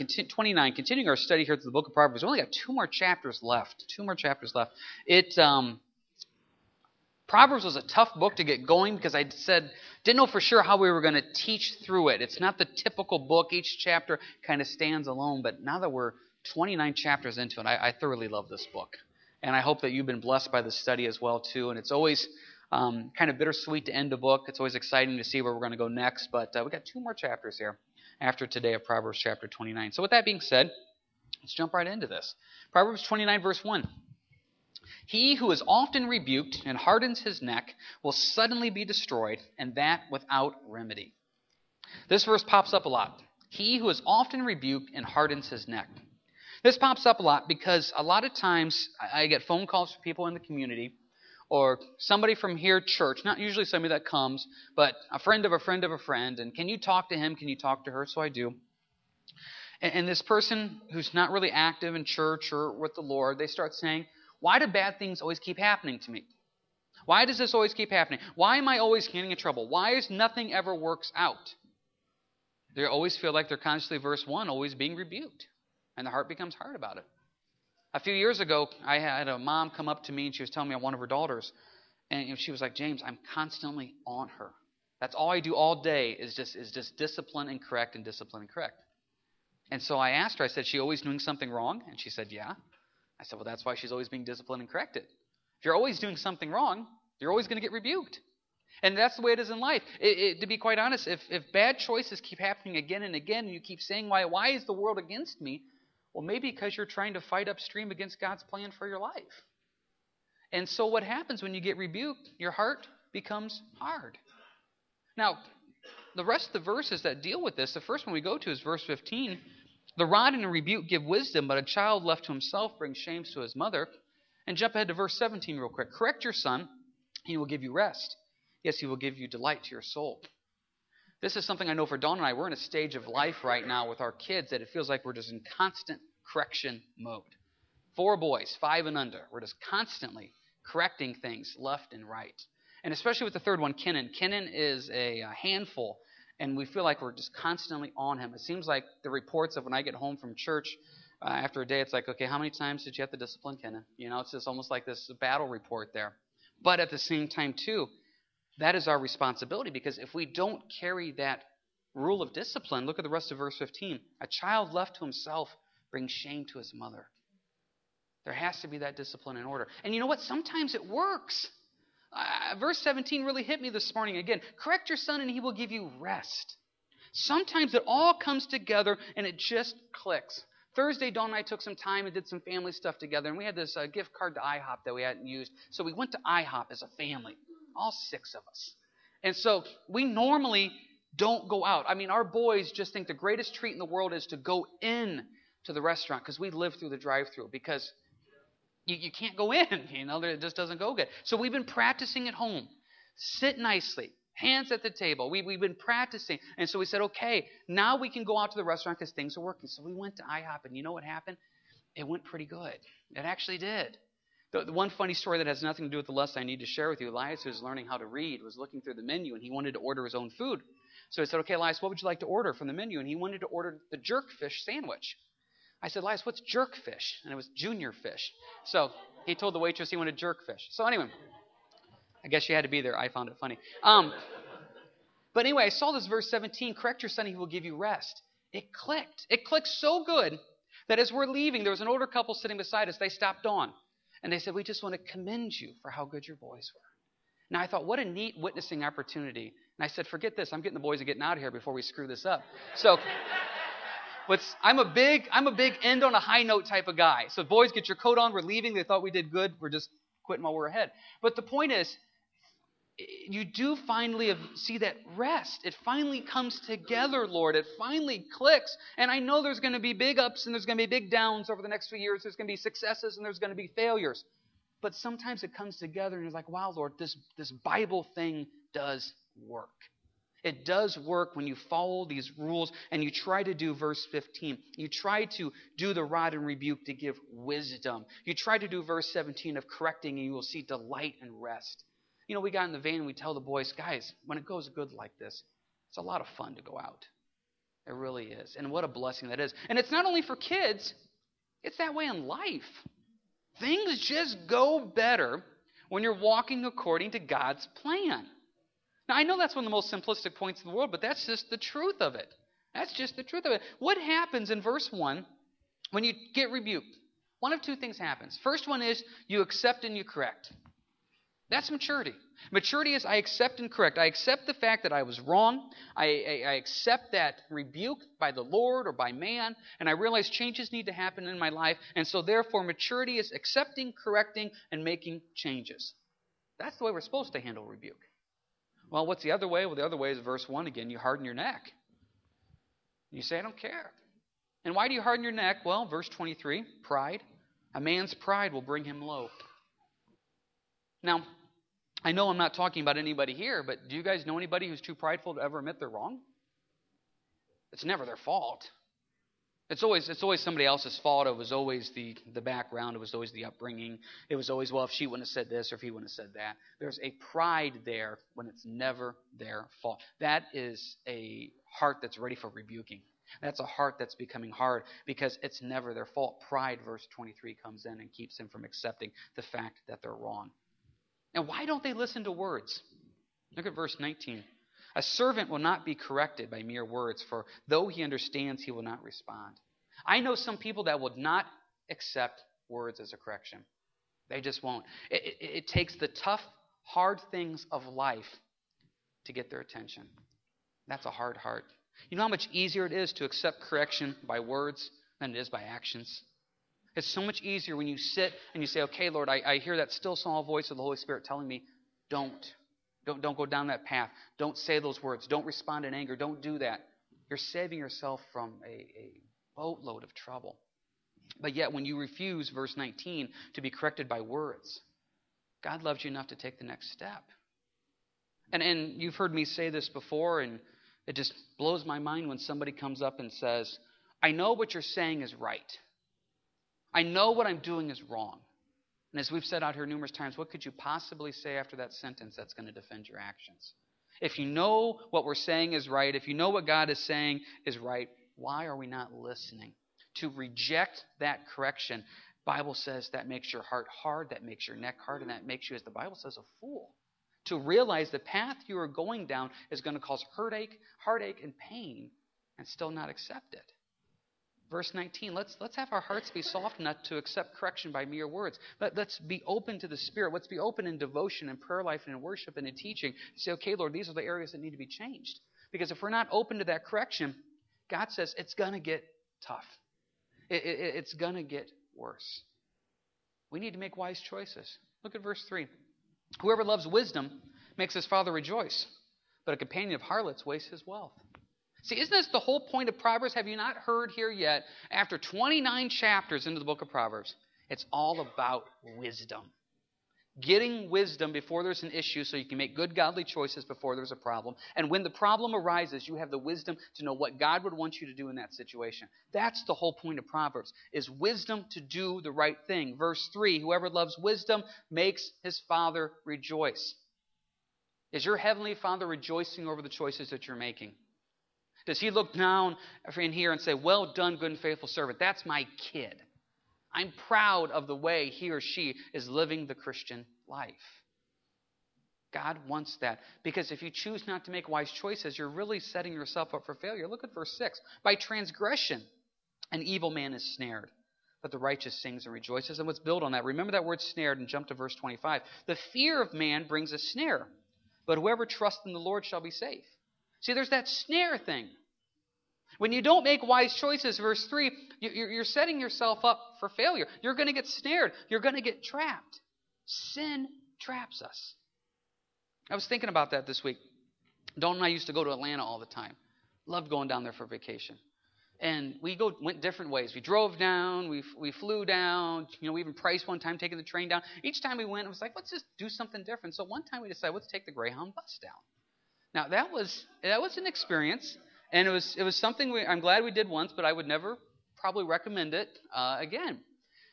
conti- 29, continuing our study here through the book of Proverbs. We only got two more chapters left. Two more chapters left. It um, Proverbs was a tough book to get going because I said didn't know for sure how we were going to teach through it. It's not the typical book. Each chapter kind of stands alone. But now that we're 29 chapters into it, I, I thoroughly love this book, and I hope that you've been blessed by the study as well too. And it's always um, kind of bittersweet to end a book. It's always exciting to see where we're going to go next. But uh, we got two more chapters here after today of Proverbs chapter 29. So with that being said, let's jump right into this. Proverbs 29 verse 1. He who is often rebuked and hardens his neck will suddenly be destroyed, and that without remedy. This verse pops up a lot. He who is often rebuked and hardens his neck. This pops up a lot because a lot of times I get phone calls from people in the community or somebody from here church, not usually somebody that comes, but a friend of a friend of a friend, and can you talk to him? Can you talk to her? So I do. And, and this person who's not really active in church or with the Lord, they start saying, Why do bad things always keep happening to me? Why does this always keep happening? Why am I always getting in trouble? Why is nothing ever works out? They always feel like they're constantly, verse 1, always being rebuked. And the heart becomes hard about it. A few years ago, I had a mom come up to me and she was telling me on one of her daughters, and she was like, "James, I'm constantly on her. That's all I do all day is just is just discipline and correct and discipline and correct." And so I asked her. I said, "She always doing something wrong?" And she said, "Yeah." I said, "Well, that's why she's always being disciplined and corrected. If you're always doing something wrong, you're always going to get rebuked." And that's the way it is in life. It, it, to be quite honest, if, if bad choices keep happening again and again, and you keep saying, why, why is the world against me? Well, maybe because you're trying to fight upstream against God's plan for your life. And so what happens when you get rebuked? Your heart becomes hard. Now, the rest of the verses that deal with this, the first one we go to is verse 15. The rod and the rebuke give wisdom, but a child left to himself brings shame to his mother. And jump ahead to verse 17 real quick. Correct your son, he will give you rest. Yes, he will give you delight to your soul. This is something I know for Dawn and I. We're in a stage of life right now with our kids that it feels like we're just in constant correction mode. Four boys, five and under. We're just constantly correcting things left and right. And especially with the third one, Kenan. Kenan is a, handful, and we feel like we're just constantly on him. It seems like the reports of when I get home from church uh, after a day, it's like, okay, how many times did you have to discipline Kenan? You know, it's just almost like this battle report there. But at the same time, too, that is our responsibility because if we don't carry that rule of discipline, look at the rest of verse 15. A child left to himself brings shame to his mother. There has to be that discipline and order. And you know what? Sometimes it works. Uh, verse 17 really hit me this morning again. Correct your son, and he will give you rest. Sometimes it all comes together and it just clicks. Thursday, Dawn and I took some time and did some family stuff together, and we had this uh, gift card to IHOP that we hadn't used. So we went to IHOP as a family all six of us. And so we normally don't go out. I mean, our boys just think the greatest treat in the world is to go in to the restaurant because we live through the drive-through because you, you can't go in. You know, it just doesn't go good. So we've been practicing at home. Sit nicely, hands at the table. We, we've been practicing. And so we said, okay, now we can go out to the restaurant because things are working. So we went to IHOP, and you know what happened? It went pretty good. It actually did. The, the, one funny story that has nothing to do with the lesson I need to share with you Elias, who's learning how to read, was looking through the menu and he wanted to order his own food. So I said, Okay, Elias, what would you like to order from the menu? And he wanted to order the jerk fish sandwich. I said, Elias, what's jerk fish? And it was junior fish. So he told the waitress he wanted jerk fish. So anyway, I guess she had to be there. I found it funny. Um, but anyway, I saw this verse 17 correct your son, he will give you rest. It clicked. It clicked so good that as we're leaving, there was an older couple sitting beside us. They stopped on. And they said, We just want to commend you for how good your boys were. Now I thought, what a neat witnessing opportunity. And I said, Forget this. I'm getting the boys and getting out of here before we screw this up. So What's, I'm a big I'm a big end on a high note type of guy. So boys, get your coat on. We're leaving. They thought we did good. We're just quitting while we're ahead. But the point is, you do finally see that rest. It finally comes together, Lord. It finally clicks. And I know there's going to be big ups and there's going to be big downs over the next few years. There's going to be successes and there's going to be failures. But sometimes it comes together and you're like, wow, Lord, this, this Bible thing does work. It does work when you follow these rules and you try to do verse 15. You try to do the rod and rebuke to give wisdom. You try to do verse 17 of correcting and you will see delight and rest. You know, we got in the van and we tell the boys, guys, when it goes good like this, it's a lot of fun to go out. It really is. And what a blessing that is. And it's not only for kids, it's that way in life. Things just go better when you're walking according to God's plan. Now, I know that's one of the most simplistic points in the world, but that's just the truth of it. That's just the truth of it. What happens in verse 1 when you get rebuked? One of two things happens. First one is you accept and you correct. That's maturity. Maturity is I accept and correct. I accept the fact that I was wrong. I, I, I, accept that rebuke by the Lord or by man, and I realize changes need to happen in my life. And so, therefore, maturity is accepting, correcting, and making changes. That's the way we're supposed to handle rebuke. Well, what's the other way? Well, the other way is verse 1 again. You harden your neck. You say, I don't care. And why do you harden your neck? Well, verse 23 pride. A man's pride will bring him low. Now, I know I'm not talking about anybody here, but do you guys know anybody who's too prideful to ever admit they're wrong? It's never their fault. It's always it's always somebody else's fault. It was always the the background. It was always the upbringing. It was always well if she wouldn't have said this or if he wouldn't have said that. There's a pride there when it's never their fault. That is a heart that's ready for rebuking. That's a heart that's becoming hard because it's never their fault. Pride, verse 23, comes in and keeps them from accepting the fact that they're wrong. And why don't they listen to words? Look at verse 19. A servant will not be corrected by mere words, for though he understands, he will not respond. I know some people that would not accept words as a correction. They just won't. It, it, it takes the tough, hard things of life to get their attention. That's a hard heart. You know how much easier it is to accept correction by words than it is by actions? It's so much easier when you sit and you say, okay, Lord, I, I hear that still small voice of the Holy Spirit telling me, don't. Don't, don't go down that path. Don't say those words. Don't respond in anger. Don't do that. You're saving yourself from a, a boatload of trouble. But yet, when you refuse, verse 19, to be corrected by words, God loves you enough to take the next step. And, and you've heard me say this before, and it just blows my mind when somebody comes up and says, I know what you're saying is right. I know what I'm doing is wrong. And as we've said out here numerous times, what could you possibly say after that sentence that's going to defend your actions? If you know what we're saying is right, if you know what God is saying is right, why are we not listening? To reject that correction, Bible says that makes your heart hard, that makes your neck hard, and that makes you, as the Bible says, a fool. To realize the path you are going down is going to cause heartache, heartache, and pain, and still not accept it. Verse 19, let's, let's have our hearts be soft enough to accept correction by mere words. Let, let's be open to the Spirit. Let's be open in devotion and prayer life and in worship and in teaching. Say, okay, Lord, these are the areas that need to be changed. Because if we're not open to that correction, God says it's going to get tough. It, it, it's going to get worse. We need to make wise choices. Look at verse 3. Whoever loves wisdom makes his father rejoice, but a companion of harlots wastes his wealth. See, isn't this the whole point of Proverbs? Have you not heard here yet? After 29 chapters into the book of Proverbs, it's all about wisdom. Getting wisdom before there's an issue so you can make good godly choices before there's a problem. And when the problem arises, you have the wisdom to know what God would want you to do in that situation. That's the whole point of Proverbs, is wisdom to do the right thing. Verse 3, whoever loves wisdom makes his father rejoice. Is your heavenly father rejoicing over the choices that you're making? Does he look down in here and say, Well done, good and faithful servant? That's my kid. I'm proud of the way he or she is living the Christian life. God wants that. Because if you choose not to make wise choices, you're really setting yourself up for failure. Look at verse 6. By transgression, an evil man is snared, but the righteous sings and rejoices. And let's build on that. Remember that word snared and jump to verse 25. The fear of man brings a snare, but whoever trusts in the Lord shall be safe. See, there's that snare thing. When you don't make wise choices, verse 3, you're setting yourself up for failure. You're going to get snared. You're going to get trapped. Sin traps us. I was thinking about that this week. Dawn and I used to go to Atlanta all the time. Loved going down there for vacation. And we go went different ways. We drove down, we, we flew down, you know, we even priced one time taking the train down. Each time we went, it was like, let's just do something different. So one time we decided, let's take the Greyhound bus down. Now that was that was an experience, and it was it was something we, I'm glad we did once, but I would never probably recommend it uh, again.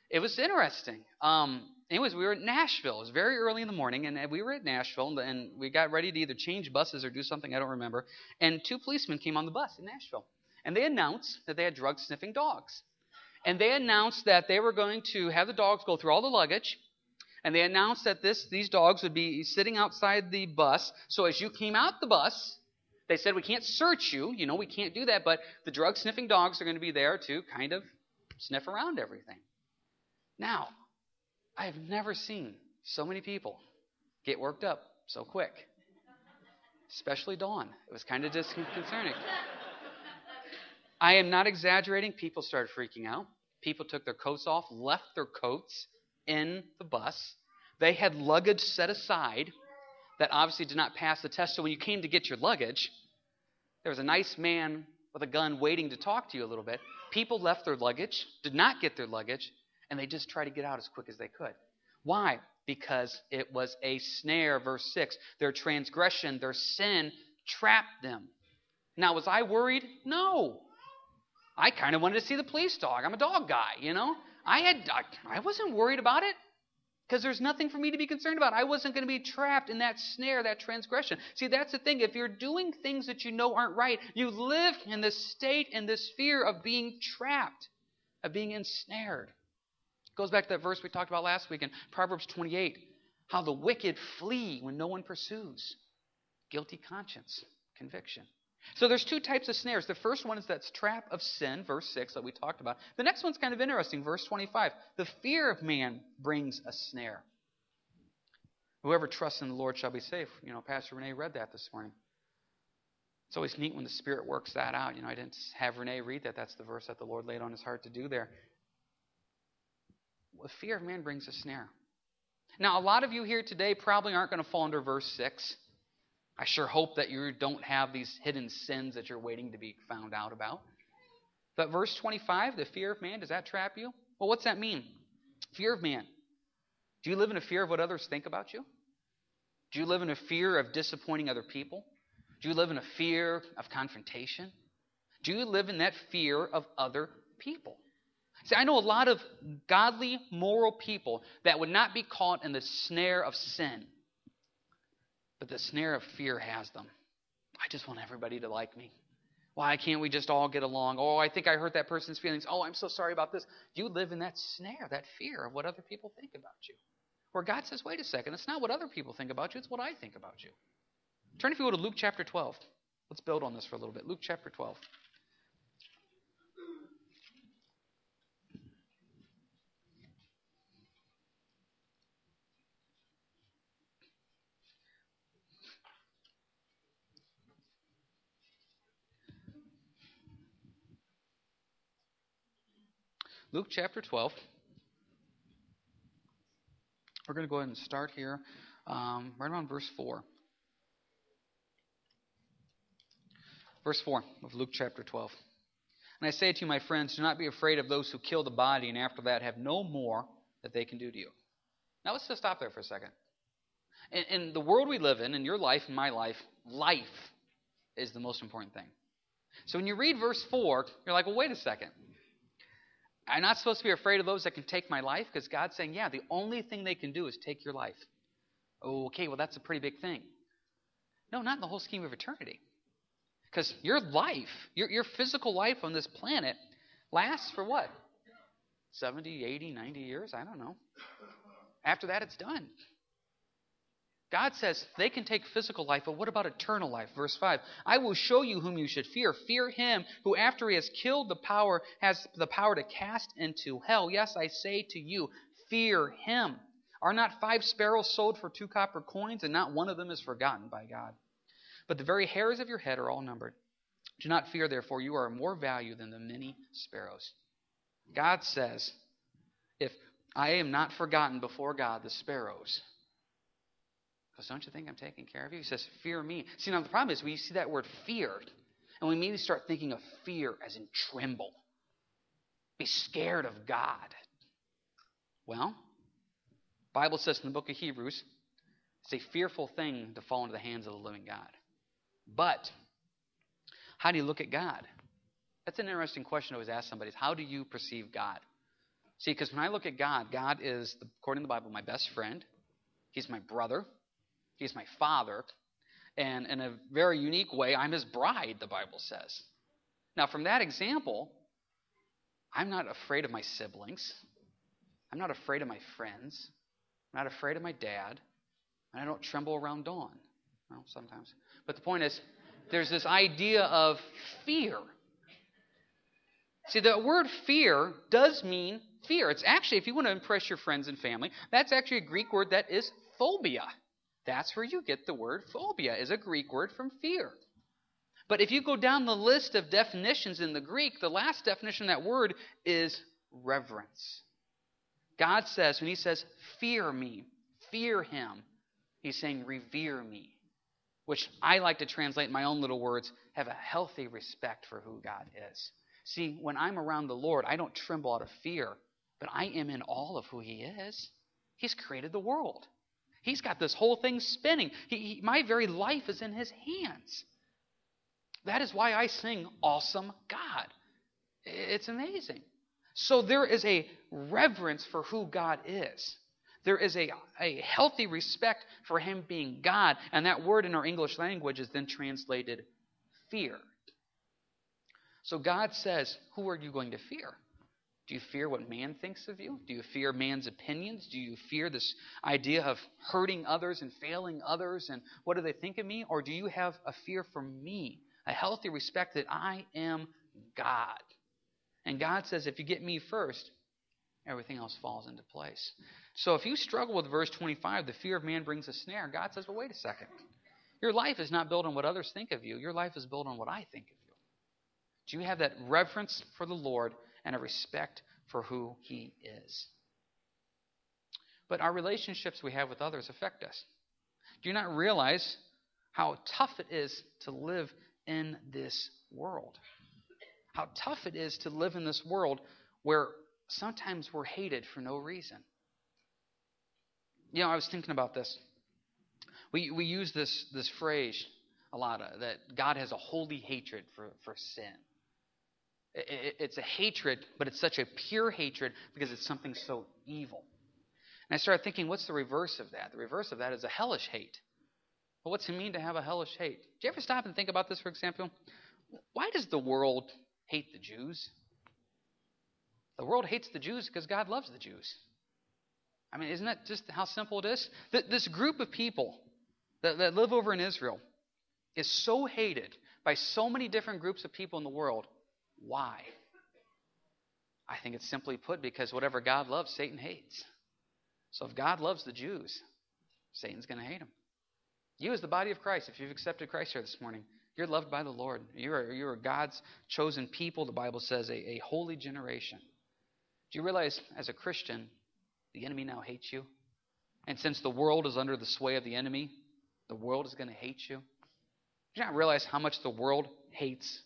It was interesting. Um, anyways, we were at Nashville. It was very early in the morning, and we were at Nashville, and we got ready to either change buses or do something I don't remember. And two policemen came on the bus in Nashville, and they announced that they had drug sniffing dogs. And they announced that they were going to have the dogs go through all the luggage, and they announced that this these dogs would be sitting outside the bus. So as you came out the bus, they said we can't search you, you know, we can't do that, but the drug sniffing dogs are going to be there to kind of sniff around everything. Now, I have never seen so many people get worked up so quick. Especially Dawn. It was kind of disconcerting. I am not exaggerating. People started freaking out. People took their coats off, left their coats in the bus. They had luggage set aside that obviously did not pass the test. So when you came to get your luggage, there was a nice man with a gun waiting to talk to you a little bit. People left their luggage, did not get their luggage, and they just tried to get out as quick as they could. Why? Because it was a snare, verse 6. Their transgression, their sin trapped them. Now, was I worried? No. I kind of wanted to see the police dog. I'm a dog guy, you know? I had I wasn't worried about it because there's nothing for me to be concerned about. I wasn't going to be trapped in that snare, that transgression. See, that's the thing. If you're doing things that you know aren't right, you live in this state and this fear of being trapped, of being ensnared. Goes back to that verse we talked about last week in Proverbs 28 how the wicked flee when no one pursues. Guilty conscience, conviction. So there's two types of snares. The first one is that trap of sin, verse 6 that we talked about. The next one's kind of interesting, verse 25. The fear of man brings a snare. Whoever trusts in the Lord shall be safe. You know, Pastor Renee read that this morning. It's always neat when the Spirit works that out. You know, I didn't have Renee read that. That's the verse that the Lord laid on his heart to do there the fear of man brings a snare. Now, a lot of you here today probably aren't going to fall under verse 6. I sure hope that you don't have these hidden sins that you're waiting to be found out about. But verse 25, the fear of man, does that trap you? Well, what's that mean? Fear of man. Do you live in a fear of what others think about you? Do you live in a fear of disappointing other people? Do you live in a fear of confrontation? Do you live in that fear of other people? See, I know a lot of godly, moral people that would not be caught in the snare of sin, but the snare of fear has them. I just want everybody to like me. Why can't we just all get along? Oh, I think I hurt that person's feelings. Oh, I'm so sorry about this. You live in that snare, that fear of what other people think about you. Where God says, wait a second, it's not what other people think about you, it's what I think about you. Turn, if you will, to Luke chapter 12. Let's build on this for a little bit. Luke chapter 12. Luke chapter 12. We're going to go ahead and start here um, right around verse 4. Verse 4 of Luke chapter 12. And I say to you, my friends, do not be afraid of those who kill the body and after that have no more that they can do to you. Now let's just stop there for a second. In, in the world we live in, in your life, in my life, life is the most important thing. So when you read verse 4, you're like, well, wait a second. I'm not supposed to be afraid of those that can take my life because God's saying, yeah, the only thing they can do is take your life. Oh, okay, well, that's a pretty big thing. No, not in the whole scheme of eternity. Because your life, your, your physical life on this planet, lasts for what? 70, 80, 90 years? I don't know. After that, it's done. God says they can take physical life, but what about eternal life? Verse 5 I will show you whom you should fear. Fear him who, after he has killed the power, has the power to cast into hell. Yes, I say to you, fear him. Are not five sparrows sold for two copper coins, and not one of them is forgotten by God? But the very hairs of your head are all numbered. Do not fear, therefore, you are more value than the many sparrows. God says, if I am not forgotten before God, the sparrows, because don't you think I'm taking care of you? He says, Fear me. See, now the problem is we see that word fear, and we immediately start thinking of fear as in tremble. Be scared of God. Well, Bible says in the book of Hebrews, it's a fearful thing to fall into the hands of the living God. But how do you look at God? That's an interesting question I always ask somebody. How do you perceive God? See, because when I look at God, God is, according to the Bible, my best friend. He's my brother. He's my father. And in a very unique way, I'm his bride, the Bible says. Now, from that example, I'm not afraid of my siblings. I'm not afraid of my friends. I'm not afraid of my dad. And I don't tremble around Dawn. Well, sometimes. But the point is, there's this idea of fear. See, the word fear does mean fear. It's actually, if you want to impress your friends and family, that's actually a Greek word that is phobia. That's where you get the word phobia, is a Greek word from fear. But if you go down the list of definitions in the Greek, the last definition of that word is reverence. God says, when He says, fear me, fear Him, He's saying, revere me. Which I like to translate in my own little words, have a healthy respect for who God is. See, when I'm around the Lord, I don't tremble out of fear, but I am in awe of who He is. He's created the world. He's got this whole thing spinning. He, he, my very life is in His hands. That is why I sing Awesome God. It's amazing. So there is a reverence for who God is. There is a, a healthy respect for Him being God. And that word in our English language is then translated fear. So God says, Who are you going to fear? Do you fear what man thinks of you? Do you fear man's opinions? Do you fear this idea of hurting others and failing others and what do they think of me? Or do you have a fear for me, a healthy respect that I am God? And God says, if you get me first, everything else falls into place. So if you struggle with verse 25, the fear of man brings a snare, God says, well, wait a second. Your life is not built on what others think of you, your life is built on what I think of you. Do you have that reverence for the Lord and a respect for who He is? But our relationships we have with others affect us. Do you not realize how tough it is to live in this world? How tough it is to live in this world where sometimes we're hated for no reason. You know, I was thinking about this. We, we use this, this phrase a lot uh, that God has a holy hatred for, for sin it's a hatred, but it's such a pure hatred because it's something so evil. And I started thinking, what's the reverse of that? The reverse of that is a hellish hate. Well, what's it mean to have a hellish hate? Do you ever stop and think about this, for example? Why does the world hate the Jews? The world hates the Jews because God loves the Jews. I mean, isn't that just how simple it is? This group of people that, that live over in Israel is so hated by so many different groups of people in the world why? I think it's simply put because whatever God loves, Satan hates. So if God loves the Jews, Satan's going to hate them. You, as the body of Christ, if you've accepted Christ here this morning, you're loved by the Lord. You are, you are God's chosen people, the Bible says, a, a holy generation. Do you realize, as a Christian, the enemy now hates you? And since the world is under the sway of the enemy, the world is going to hate you. Do you not realize how much the world hates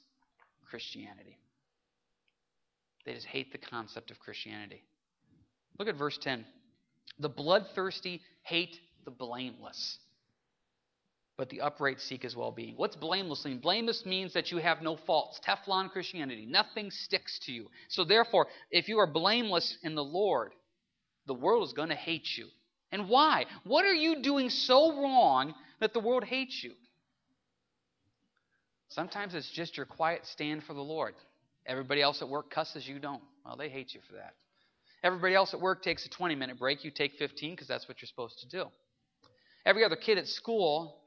Christianity? They just hate the concept of Christianity. Look at verse 10. The bloodthirsty hate the blameless, but the upright seek his well being. What's blameless mean? Blameless means that you have no faults. Teflon Christianity. Nothing sticks to you. So, therefore, if you are blameless in the Lord, the world is going to hate you. And why? What are you doing so wrong that the world hates you? Sometimes it's just your quiet stand for the Lord. Everybody else at work cusses, you don't. Well, they hate you for that. Everybody else at work takes a 20 minute break, you take 15 because that's what you're supposed to do. Every other kid at school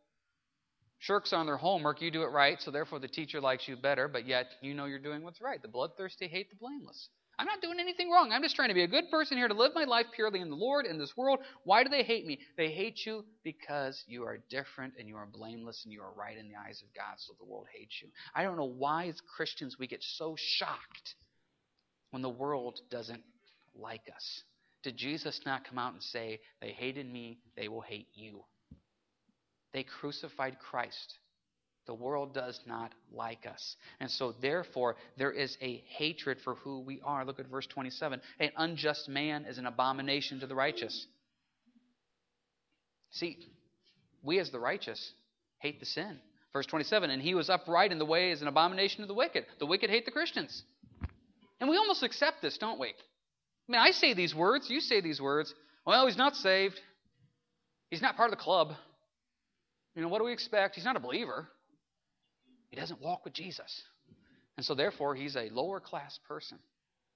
shirks on their homework, you do it right, so therefore the teacher likes you better, but yet you know you're doing what's right. The bloodthirsty hate the blameless. I'm not doing anything wrong. I'm just trying to be a good person here to live my life purely in the Lord, in this world. Why do they hate me? They hate you because you are different and you are blameless and you are right in the eyes of God, so the world hates you. I don't know why, as Christians, we get so shocked when the world doesn't like us. Did Jesus not come out and say, They hated me, they will hate you? They crucified Christ. The world does not like us. And so, therefore, there is a hatred for who we are. Look at verse 27. An unjust man is an abomination to the righteous. See, we as the righteous hate the sin. Verse 27 And he was upright in the way is an abomination to the wicked. The wicked hate the Christians. And we almost accept this, don't we? I mean, I say these words, you say these words. Well, he's not saved. He's not part of the club. You know, what do we expect? He's not a believer. He doesn't walk with Jesus. And so, therefore, he's a lower class person.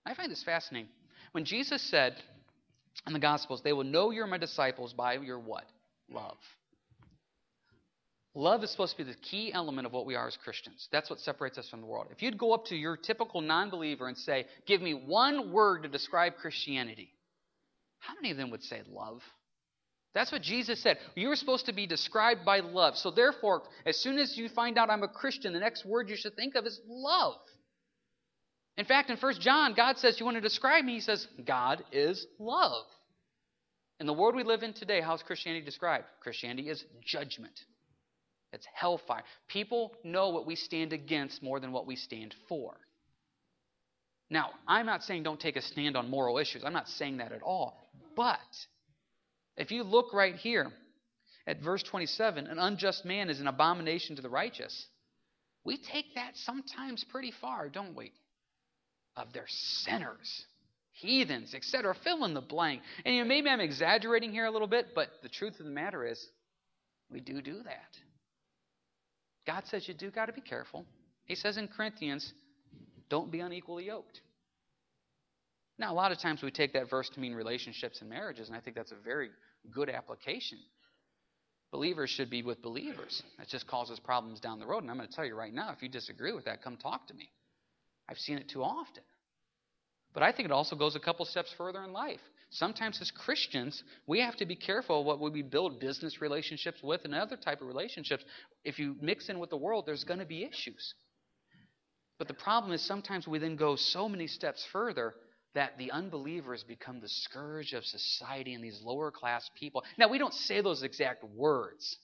I find this fascinating. When Jesus said in the Gospels, they will know you're my disciples by your what? Love. Love is supposed to be the key element of what we are as Christians. That's what separates us from the world. If you'd go up to your typical non believer and say, Give me one word to describe Christianity, how many of them would say love? That's what Jesus said. You were supposed to be described by love. So, therefore, as soon as you find out I'm a Christian, the next word you should think of is love. In fact, in 1 John, God says, You want to describe me? He says, God is love. In the world we live in today, how's Christianity described? Christianity is judgment, it's hellfire. People know what we stand against more than what we stand for. Now, I'm not saying don't take a stand on moral issues. I'm not saying that at all. But if you look right here at verse 27, an unjust man is an abomination to the righteous. We take that sometimes pretty far, don't we? Of their sinners, heathens, etc. Fill in the blank. And you know, maybe I'm exaggerating here a little bit, but the truth of the matter is, we do do that. God says you do got to be careful. He says in Corinthians, don't be unequally yoked. Now, a lot of times we take that verse to mean relationships and marriages, and I think that's a very good application. Believers should be with believers. That just causes problems down the road. And I'm going to tell you right now if you disagree with that, come talk to me. I've seen it too often. But I think it also goes a couple steps further in life. Sometimes as Christians, we have to be careful what we build business relationships with and other type of relationships. If you mix in with the world, there's going to be issues. But the problem is sometimes we then go so many steps further that the unbelievers become the scourge of society and these lower class people. Now, we don't say those exact words,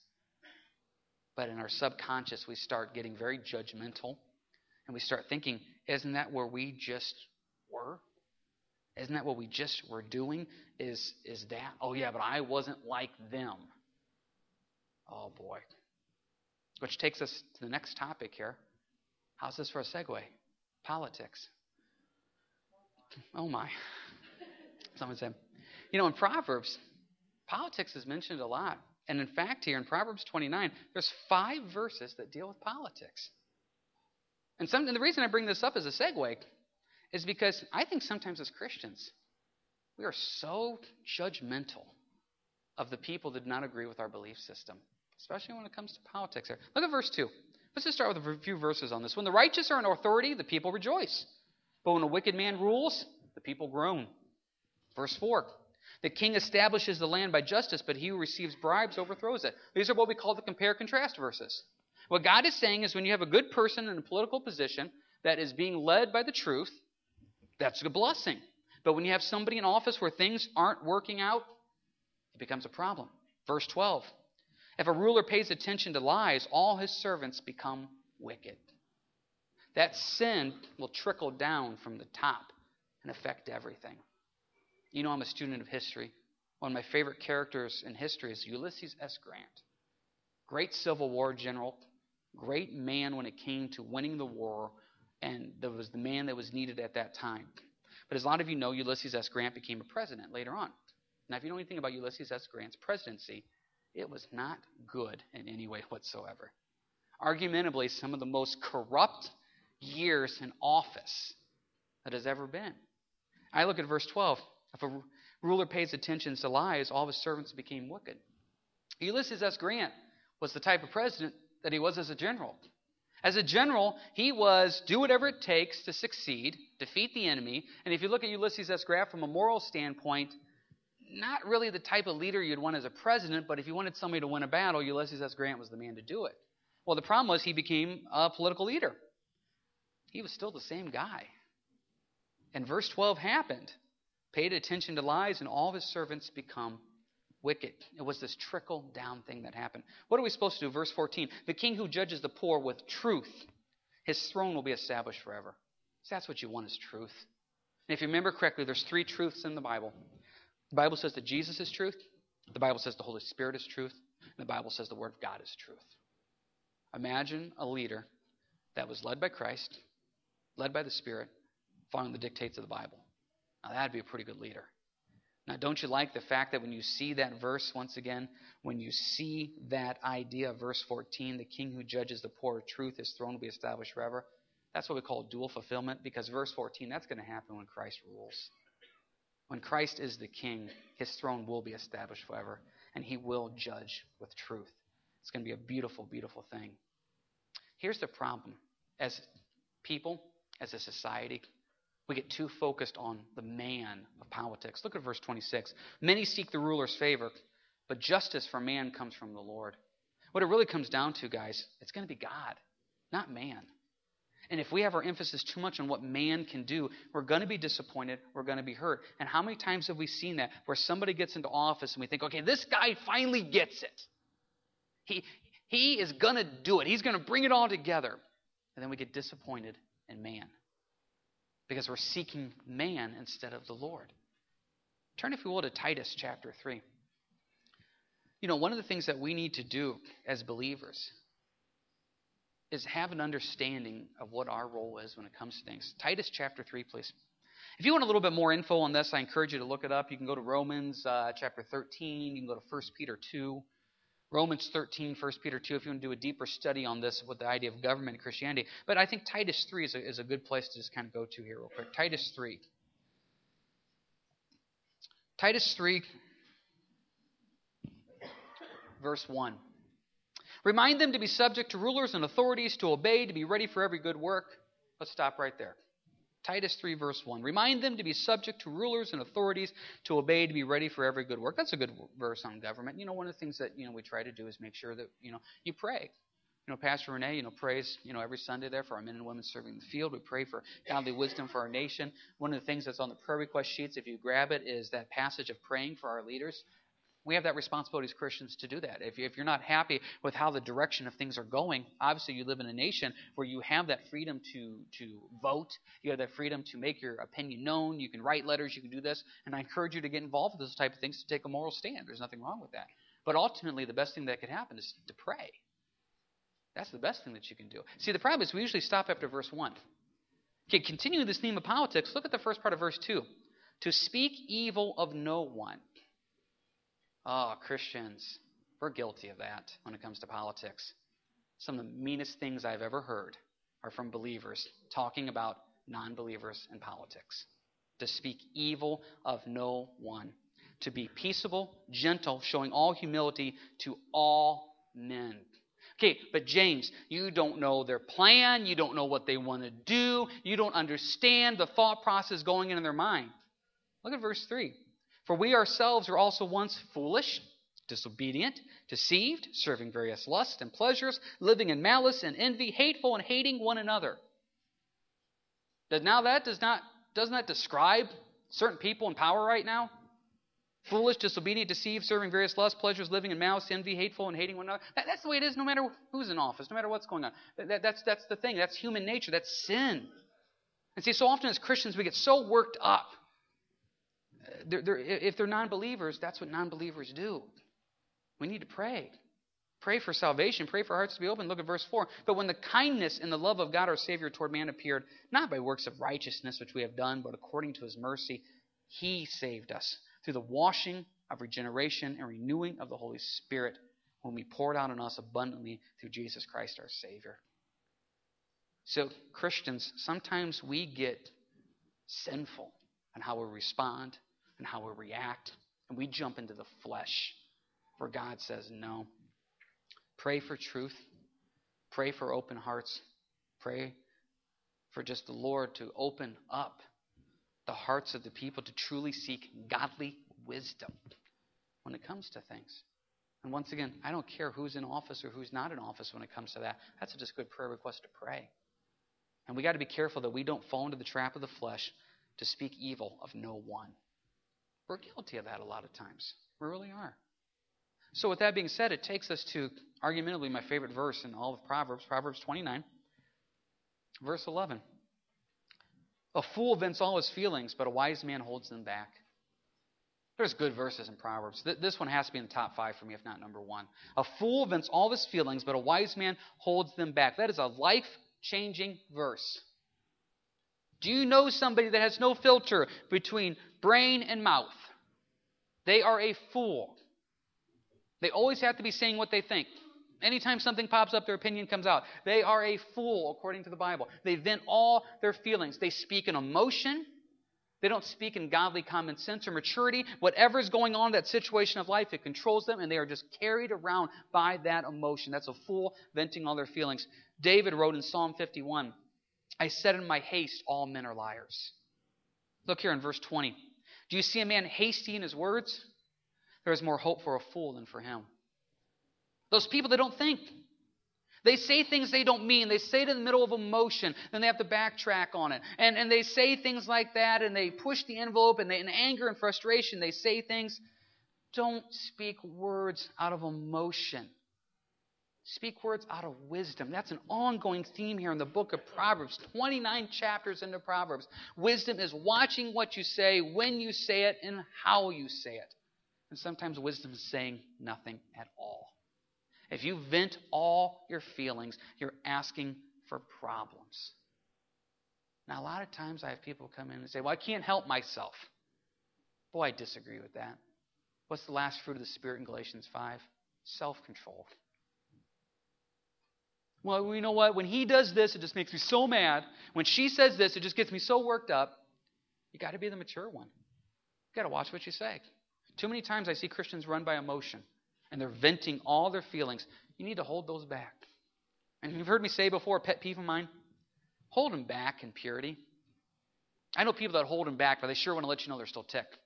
but in our subconscious, we start getting very judgmental and we start thinking, isn't that where we just were? Isn't that what we just were doing? Is, is that? Oh, yeah, but I wasn't like them. Oh, boy. Which takes us to the next topic here. How's this for a segue? Politics. Oh my. Someone said, you know, in Proverbs, politics is mentioned a lot. And in fact, here in Proverbs 29, there's five verses that deal with politics. And, some, and the reason I bring this up as a segue is because I think sometimes as Christians, we are so judgmental of the people that do not agree with our belief system, especially when it comes to politics. Here. Look at verse 2. Let's just start with a few verses on this. When the righteous are in authority, the people rejoice. But when a wicked man rules, the people groan. Verse 4 The king establishes the land by justice, but he who receives bribes overthrows it. These are what we call the compare contrast verses. What God is saying is when you have a good person in a political position that is being led by the truth, that's a blessing. But when you have somebody in office where things aren't working out, it becomes a problem. Verse 12 If a ruler pays attention to lies, all his servants become wicked that sin will trickle down from the top and affect everything. You know, I'm a student of history. One of my favorite characters in history is Ulysses S. Grant. Great Civil War general, great man when it came to winning the war, and that was the man that was needed at that time. But as a lot of you know, Ulysses S. Grant became a president later on. Now, if you know anything about Ulysses S. Grant's presidency, it was not good in any way whatsoever. Argumentably, some of the most corrupt years in office that has ever been. I look at verse 12. If a ruler pays attention to lies, all his servants became wicked. Ulysses S. Grant was the type of president that he was as a general. As a general, he was do whatever it takes to succeed, defeat the enemy. And if you look at Ulysses S. Grant from a moral standpoint, not really the type of leader you'd want as a president, but if you wanted somebody to win a battle, Ulysses S. Grant was the man to do it. Well, the problem was he became a political leader he was still the same guy. And verse 12 happened. Paid attention to lies, and all his servants become wicked. It was this trickle down thing that happened. What are we supposed to do? Verse 14 The king who judges the poor with truth, his throne will be established forever. So that's what you want is truth. And if you remember correctly, there's three truths in the Bible. The Bible says that Jesus is truth, the Bible says the Holy Spirit is truth, and the Bible says the Word of God is truth. Imagine a leader that was led by Christ, led by the Spirit, following the dictates of the Bible. Now, that'd be a pretty good leader. Now, don't you like the fact that when you see that verse once again, when you see that idea, verse 14, the king who judges the poor of truth, his throne will be established forever, That's what we call dual fulfillment because verse 14, that's going to happen when Christ rules. When Christ is the king, his throne will be established forever, and he will judge with truth. It's going to be a beautiful, beautiful thing. Here's the problem as people, as a society, we get too focused on the man of politics. Look at verse 26. Many seek the ruler's favor, but justice for man comes from the Lord. What it really comes down to, guys, it's going to be God, not man. And if we have our emphasis too much on what man can do, we're going to be disappointed. We're going to be hurt. And how many times have we seen that where somebody gets into office and we think, okay, this guy finally gets it? He, he is going to do it. He's going to bring it all together. And then we get disappointed in man because we're seeking man instead of the Lord. Turn, if you will, to Titus chapter 3. You know, one of the things that we need to do as believers is have an understanding of what our role is when it comes to things. Titus chapter 3, please. If you want a little bit more info on this, I encourage you to look it up. You can go to Romans uh, chapter 13. You can go to 1 Peter 2. Romans 13, 1 Peter 2, if you want to do a deeper study on this with the idea of government and Christianity. But I think Titus 3 is a, is a good place to just kind of go to here, real quick. Titus 3. Titus 3, verse 1. Remind them to be subject to rulers and authorities, to obey, to be ready for every good work. Let's stop right there. Titus 3, verse 1. Remind them to be subject to rulers and authorities, to obey, to be ready for every good work. That's a good verse on government. You know, one of the things that, you know, we try to do is make sure that, you know, you pray. You know, Pastor Renee, you know, prays, you know, every Sunday there for our men and women serving the field. We pray for godly wisdom for our nation. One of the things that's on the prayer request sheets, if you grab it, is that passage of praying for our leaders. We have that responsibility as Christians to do that. If, if you're not happy with how the direction of things are going, obviously you live in a nation where you have that freedom to, to vote. You have that freedom to make your opinion known. You can write letters. You can do this. And I encourage you to get involved with those type of things to take a moral stand. There's nothing wrong with that. But ultimately, the best thing that could happen is to pray. That's the best thing that you can do. See, the problem is we usually stop after verse 1. Okay, continuing this theme of politics, look at the first part of verse 2. To speak evil of no one. Oh, Christians, we're guilty of that when it comes to politics. Some of the meanest things I've ever heard are from believers talking about non believers in politics. To speak evil of no one. To be peaceable, gentle, showing all humility to all men. Okay, but James, you don't know their plan. You don't know what they want to do. You don't understand the thought process going in their mind. Look at verse 3. For we ourselves were also once foolish, disobedient, deceived, serving various lusts and pleasures, living in malice and envy, hateful and hating one another. Now that does not doesn't that describe certain people in power right now? Foolish, disobedient, deceived, serving various lusts, pleasures, living in malice, envy, hateful, and hating one another. That, that's the way it is no matter who's in office, no matter what's going on. That, that's, that's the thing. That's human nature. That's sin. And see, so often as Christians, we get so worked up they're, they're, if they're non believers, that's what non believers do. We need to pray. Pray for salvation. Pray for hearts to be open. Look at verse 4. But when the kindness and the love of God our Savior toward man appeared, not by works of righteousness which we have done, but according to his mercy, he saved us through the washing of regeneration and renewing of the Holy Spirit, whom he poured out on us abundantly through Jesus Christ our Savior. So, Christians, sometimes we get sinful in how we respond and how we react. And we jump into the flesh For God says, no. Pray for truth. Pray for open hearts. Pray for just the Lord to open up the hearts of the people to truly seek godly wisdom when it comes to things. And once again, I don't care who's in office or who's not in office when it comes to that. That's just a good prayer request to pray. And we got to be careful that we don't fall into the trap of the flesh to speak evil of no one. We're guilty of that a lot of times. We really are. So, with that being said, it takes us to argumentably my favorite verse in all of Proverbs, Proverbs 29, verse 11. A fool vents all his feelings, but a wise man holds them back. There's good verses in Proverbs. This one has to be in the top five for me, if not number one. A fool vents all his feelings, but a wise man holds them back. That is a life changing verse. Do you know somebody that has no filter between brain and mouth? They are a fool. They always have to be saying what they think. Anytime something pops up, their opinion comes out. They are a fool, according to the Bible. They vent all their feelings. They speak in emotion. They don't speak in godly common sense or maturity. Whatever is going on in that situation of life, it controls them, and they are just carried around by that emotion. That's a fool venting all their feelings. David wrote in Psalm 51 I said in my haste, all men are liars. Look here in verse 20. Do you see a man hasty in his words? There is more hope for a fool than for him. Those people that don't think. They say things they don't mean. They say it in the middle of emotion, then they have to backtrack on it. And, and they say things like that, and they push the envelope, and they, in anger and frustration, they say things. Don't speak words out of emotion. Speak words out of wisdom. That's an ongoing theme here in the book of Proverbs. 29 chapters into Proverbs. Wisdom is watching what you say, when you say it, and how you say it. And sometimes wisdom is saying nothing at all. If you vent all your feelings, you're asking for problems. Now, a lot of times I have people come in and say, Well, I can't help myself. Boy, I disagree with that. What's the last fruit of the Spirit in Galatians 5? Self control. Well, you know what? When he does this, it just makes me so mad. When she says this, it just gets me so worked up. You got to be the mature one. You got to watch what you say. Too many times I see Christians run by emotion and they're venting all their feelings. You need to hold those back. And you've heard me say before, a pet peeve of mine hold them back in purity. I know people that hold them back, but they sure want to let you know they're still ticked.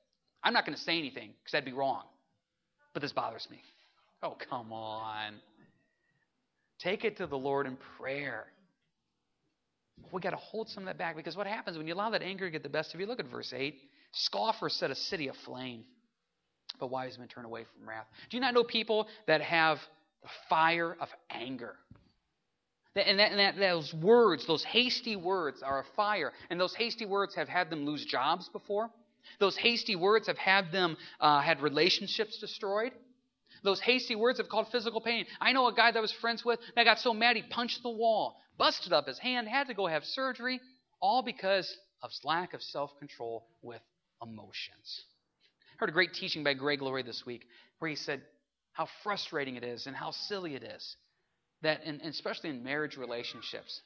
I'm not going to say anything because that'd be wrong. But this bothers me. Oh, come on. Take it to the Lord in prayer. We got to hold some of that back because what happens when you allow that anger to get the best of you? Look at verse 8. Scoffers set a city aflame, but wise men turn away from wrath. Do you not know people that have the fire of anger? And, that, and that, those words, those hasty words, are a fire. And those hasty words have had them lose jobs before. Those hasty words have had them uh, had relationships destroyed. Those hasty words have caused physical pain. I know a guy that I was friends with that got so mad he punched the wall, busted up his hand, had to go have surgery, all because of lack of self control with emotions. I heard a great teaching by Greg Laurie this week where he said how frustrating it is and how silly it is that, in, especially in marriage relationships,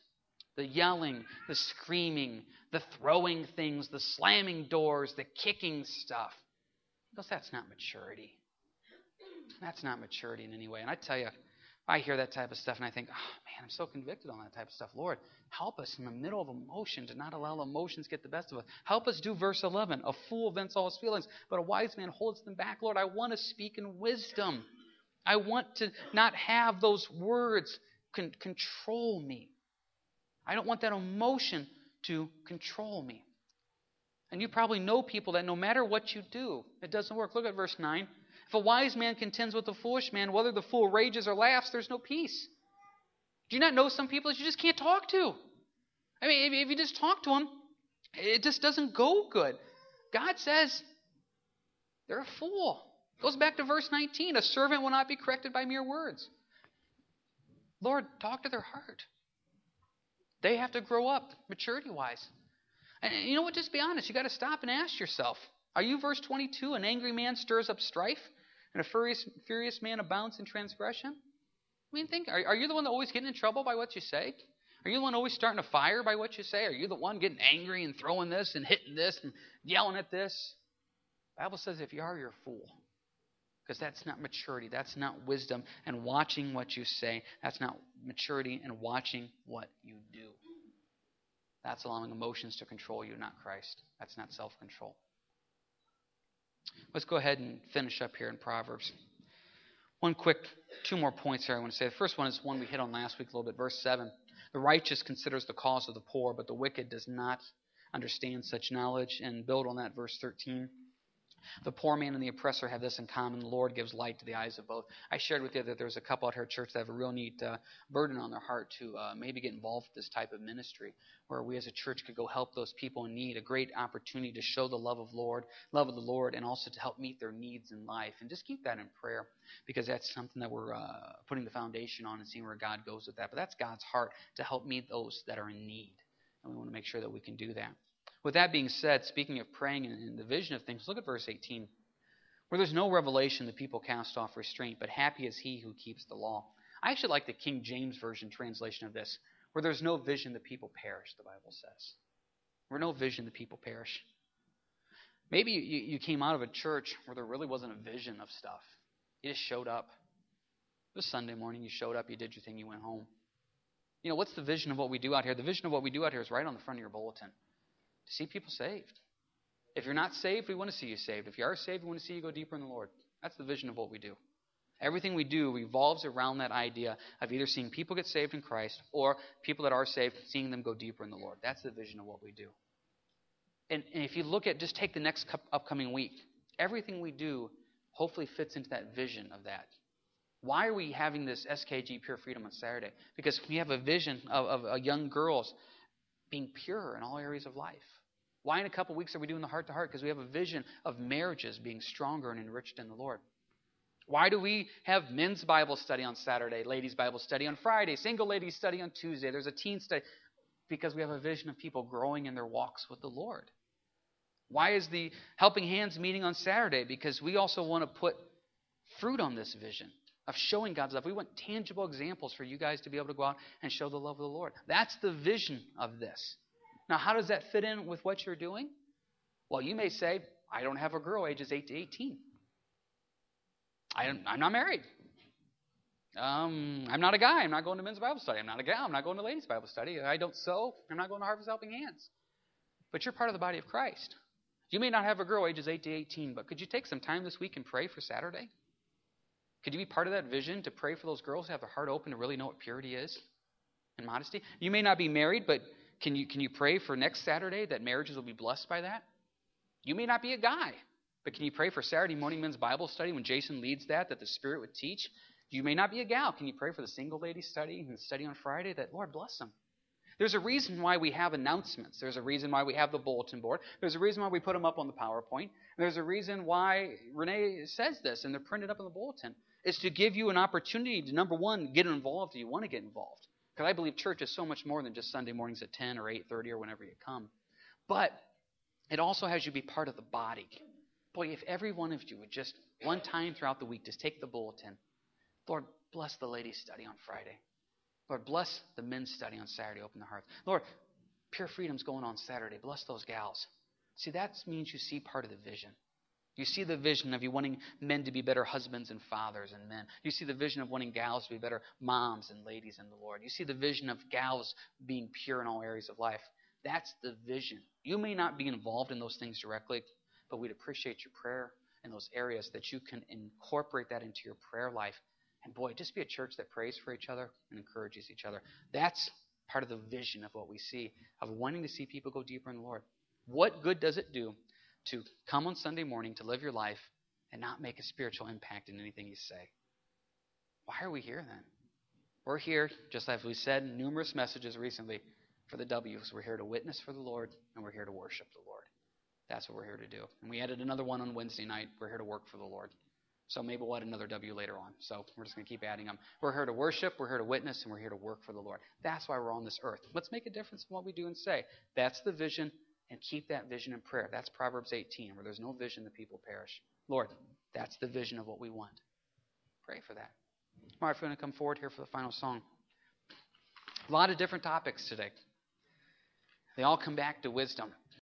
the yelling, the screaming, the throwing things, the slamming doors, the kicking stuff. Because that's not maturity. That's not maturity in any way. And I tell you, I hear that type of stuff and I think, oh man, I'm so convicted on that type of stuff. Lord, help us in the middle of emotion to not allow emotions get the best of us. Help us do verse 11. A fool vents all his feelings, but a wise man holds them back. Lord, I want to speak in wisdom. I want to not have those words con- control me. I don't want that emotion to control me. And you probably know people that no matter what you do, it doesn't work. Look at verse 9. If a wise man contends with a foolish man, whether the fool rages or laughs, there's no peace. Do you not know some people that you just can't talk to? I mean, if, you just talk to them, it just doesn't go good. God says they're a fool. Goes back to verse 19. A servant will not be corrected by mere words. Lord, talk to their heart. They have to grow up maturity wise. And you know what? Just be honest. You got to stop and ask yourself Are you, verse 22, an angry man stirs up strife? And a furious, furious man abounds in transgression? I mean, think, are, are you the one that always getting in trouble by what you say? Are you the one always starting a fire by what you say? Are you the one getting angry and throwing this and hitting this and yelling at this? The Bible says if you are, you're a fool. Because that's not maturity. That's not wisdom. And watching what you say, that's not maturity and watching what you do. That's allowing emotions to control you, not Christ. That's not self control. Let's go ahead and finish up here in Proverbs. One quick, two more points here I want to say. The first one is one we hit on last week a little bit, verse 7. The righteous considers the cause of the poor, but the wicked does not understand such knowledge. And build on that, verse 13. The poor man and the oppressor have this in common. The Lord gives light to the eyes of both. I shared with you that there's a couple out here at church that have a real neat uh, burden on their heart to uh, maybe get involved with this type of ministry, where we as a church could go help those people in need. A great opportunity to show the love of Lord, love of the Lord, and also to help meet their needs in life. And just keep that in prayer, because that's something that we're uh, putting the foundation on and seeing where God goes with that. But that's God's heart to help meet those that are in need, and we want to make sure that we can do that. With that being said, speaking of praying and the vision of things, look at verse 18. Where there's no revelation, the people cast off restraint, but happy is he who keeps the law. I actually like the King James Version translation of this, where there's no vision, the people perish, the Bible says. Where no vision, the people perish. Maybe you, you came out of a church where there really wasn't a vision of stuff. You just showed up. It was Sunday morning. You showed up. You did your thing. You went home. You know, what's the vision of what we do out here? The vision of what we do out here is right on the front of your bulletin to see people saved. If you're not saved, we want to see you saved. If you are saved, we want to see you go deeper in the Lord. That's the vision of what we do. Everything we do revolves around that idea of either seeing people get saved in Christ or people that are saved, seeing them go deeper in the Lord. That's the vision of what we do. And, and if you look at, just take the next upcoming week, everything we do hopefully fits into that vision of that. Why are we having this SKG Pure Freedom on Saturday? Because we have a vision of, of, of young girls being pure in all areas of life. Why in a couple weeks are we doing the heart to heart? Because we have a vision of marriages being stronger and enriched in the Lord. Why do we have men's Bible study on Saturday, ladies' Bible study on Friday, single ladies study on Tuesday? There's a teen study. Because we have a vision of people growing in their walks with the Lord. Why is the Helping Hands meeting on Saturday? Because we also want to put fruit on this vision of showing God's love. We want tangible examples for you guys to be able to go out and show the love of the Lord. That's the vision of this. Now, how does that fit in with what you're doing? Well, you may say, I don't have a girl ages 8 to 18. I am, I'm not married. Um, I'm not a guy. I'm not going to men's Bible study. I'm not a gal. I'm not going to ladies' Bible study. I don't sew. I'm not going to Harvest Helping Hands. But you're part of the body of Christ. You may not have a girl ages 8 to 18, but could you take some time this week and pray for Saturday? Could you be part of that vision to pray for those girls to have their heart open to really know what purity is and modesty? You may not be married, but can you, can you pray for next Saturday that marriages will be blessed by that? You may not be a guy, but can you pray for Saturday morning men's Bible study when Jason leads that, that the Spirit would teach? You may not be a gal. Can you pray for the single lady study and study on Friday that, Lord, bless them? There's a reason why we have announcements. There's a reason why we have the bulletin board. There's a reason why we put them up on the PowerPoint. There's a reason why Renee says this and they're printed up in the bulletin. It's to give you an opportunity to, number one, get involved if you want to get involved. Because I believe church is so much more than just Sunday mornings at 10 or 8.30 or whenever you come. But it also has you be part of the body. Boy, if every one of you would just, one time throughout the week, just take the bulletin. Lord, bless the ladies' study on Friday. Lord, bless the men's study on Saturday, open the hearth. Lord, Pure Freedom's going on Saturday. Bless those gals. See, that means you see part of the vision. You see the vision of you wanting men to be better husbands and fathers and men. You see the vision of wanting gals to be better moms and ladies in the Lord. You see the vision of gals being pure in all areas of life. That's the vision. You may not be involved in those things directly, but we'd appreciate your prayer in those areas that you can incorporate that into your prayer life. And boy, just be a church that prays for each other and encourages each other. That's part of the vision of what we see, of wanting to see people go deeper in the Lord. What good does it do to come on Sunday morning to live your life and not make a spiritual impact in anything you say. Why are we here then? We're here, just as we said in numerous messages recently, for the W's. We're here to witness for the Lord, and we're here to worship the Lord. That's what we're here to do. And we added another one on Wednesday night. We're here to work for the Lord. So maybe we'll add another W later on. So we're just going to keep adding them. We're here to worship, we're here to witness, and we're here to work for the Lord. That's why we're on this earth. Let's make a difference in what we do and say. That's the vision and keep that vision in prayer. That's Proverbs 18, where there's no vision, the people perish. Lord, that's the vision of what we want. Pray for that. All right, if you want to come forward here for the final song. A lot of different topics today. They all come back to wisdom.